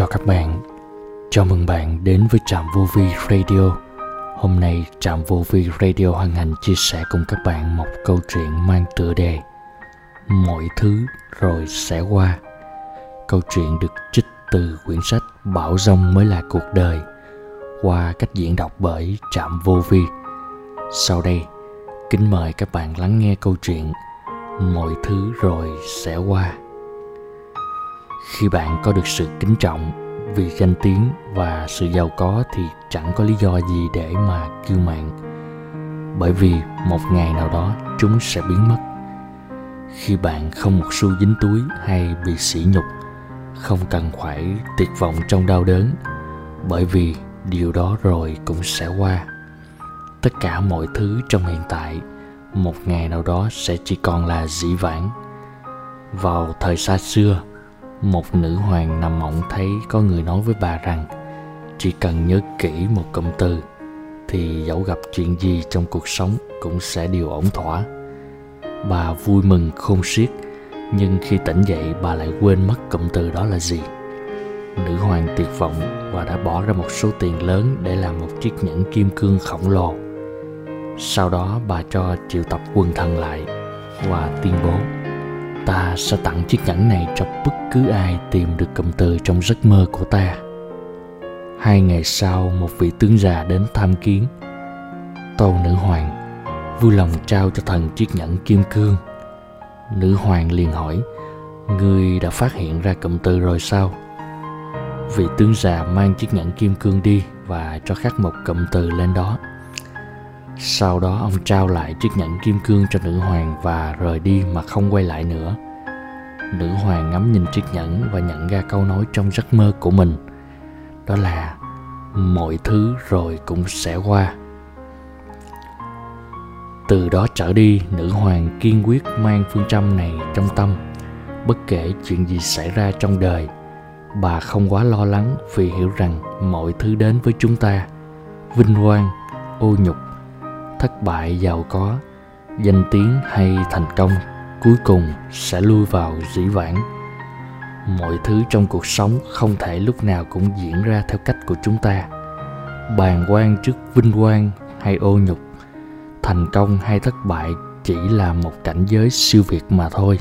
cho các bạn. Chào mừng bạn đến với Trạm Vô Vi Radio. Hôm nay Trạm Vô Vi Radio hoàn hành chia sẻ cùng các bạn một câu chuyện mang tựa đề Mọi thứ rồi sẽ qua. Câu chuyện được trích từ quyển sách Bảo Rông mới là cuộc đời qua cách diễn đọc bởi Trạm Vô Vi. Sau đây, kính mời các bạn lắng nghe câu chuyện Mọi thứ rồi sẽ qua khi bạn có được sự kính trọng vì danh tiếng và sự giàu có thì chẳng có lý do gì để mà kiêu mạn. Bởi vì một ngày nào đó chúng sẽ biến mất. Khi bạn không một xu dính túi hay bị sỉ nhục, không cần phải tuyệt vọng trong đau đớn, bởi vì điều đó rồi cũng sẽ qua. Tất cả mọi thứ trong hiện tại, một ngày nào đó sẽ chỉ còn là dĩ vãng. Vào thời xa xưa một nữ hoàng nằm mộng thấy có người nói với bà rằng, chỉ cần nhớ kỹ một cụm từ, thì dẫu gặp chuyện gì trong cuộc sống cũng sẽ đều ổn thỏa. Bà vui mừng khôn xiết, nhưng khi tỉnh dậy bà lại quên mất cụm từ đó là gì. Nữ hoàng tuyệt vọng và đã bỏ ra một số tiền lớn để làm một chiếc nhẫn kim cương khổng lồ. Sau đó bà cho triệu tập quân thần lại và tuyên bố ta sẽ tặng chiếc nhẫn này cho bất cứ ai tìm được cụm từ trong giấc mơ của ta. Hai ngày sau, một vị tướng già đến tham kiến. Tâu nữ hoàng, vui lòng trao cho thần chiếc nhẫn kim cương. Nữ hoàng liền hỏi, ngươi đã phát hiện ra cụm từ rồi sao? Vị tướng già mang chiếc nhẫn kim cương đi và cho khắc một cụm từ lên đó sau đó ông trao lại chiếc nhẫn kim cương cho nữ hoàng và rời đi mà không quay lại nữa. Nữ hoàng ngắm nhìn chiếc nhẫn và nhận ra câu nói trong giấc mơ của mình. Đó là, mọi thứ rồi cũng sẽ qua. Từ đó trở đi, nữ hoàng kiên quyết mang phương châm này trong tâm. Bất kể chuyện gì xảy ra trong đời, bà không quá lo lắng vì hiểu rằng mọi thứ đến với chúng ta. Vinh quang, ô nhục thất bại giàu có. Danh tiếng hay thành công cuối cùng sẽ lui vào dĩ vãng. Mọi thứ trong cuộc sống không thể lúc nào cũng diễn ra theo cách của chúng ta. Bàng quan trước vinh quang hay ô nhục, thành công hay thất bại chỉ là một cảnh giới siêu việt mà thôi.